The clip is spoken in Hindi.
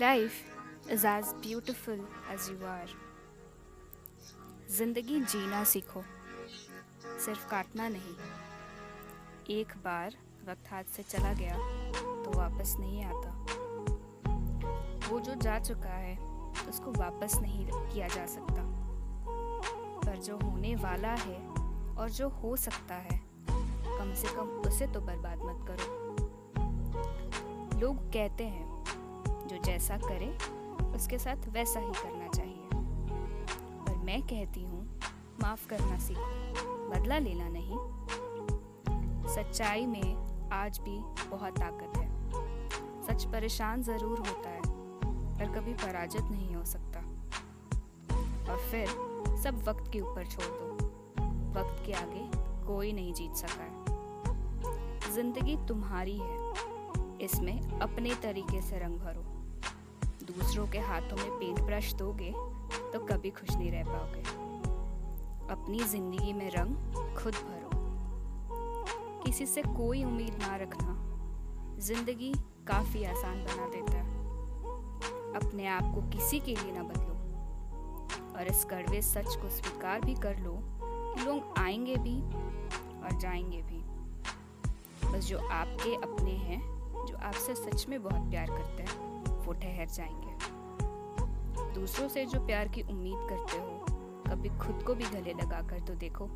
Life is as beautiful as you are. ज़िंदगी जीना सीखो, सिर्फ़ काटना नहीं। एक बार वक्त हाथ से चला गया तो वापस नहीं आता। वो जो जा चुका है, उसको वापस नहीं किया जा सकता। पर जो होने वाला है और जो हो सकता है, कम से कम उसे तो बर्बाद मत करो। लोग कहते हैं जैसा करे, उसके साथ वैसा ही करना चाहिए। पर मैं कहती हूँ, माफ़ करना सीखो, बदला लेना नहीं। सच्चाई में आज भी बहुत ताकत है। सच परेशान ज़रूर होता है, पर कभी पराजित नहीं हो सकता। और फिर सब वक्त के ऊपर छोड़ दो। वक्त के आगे कोई नहीं जीत सका है। ज़िंदगी तुम्हारी है। इसमें अपने तरीके से रंग भरो। दूसरों के हाथों में पेंट ब्रश दोगे तो कभी खुश नहीं रह पाओगे। अपनी ज़िंदगी में रंग खुद भरो। किसी से कोई उम्मीद ना रखना। ज़िंदगी काफ़ी आसान बना देता है। अपने आप को किसी के लिए ना बदलो। और इस कड़वे सच को स्वीकार भी कर लो कि लोग आएँगे भी और जाएँगे भी। बस जो आपके अपने हैं, जो आपसे सच में बहुत प्यार करते हैं। वो ठहर जाएँगे। दूसरों से जो प्यार की उम्मीद करते हो, कभी खुद को भी गले लगा कर तो देखो।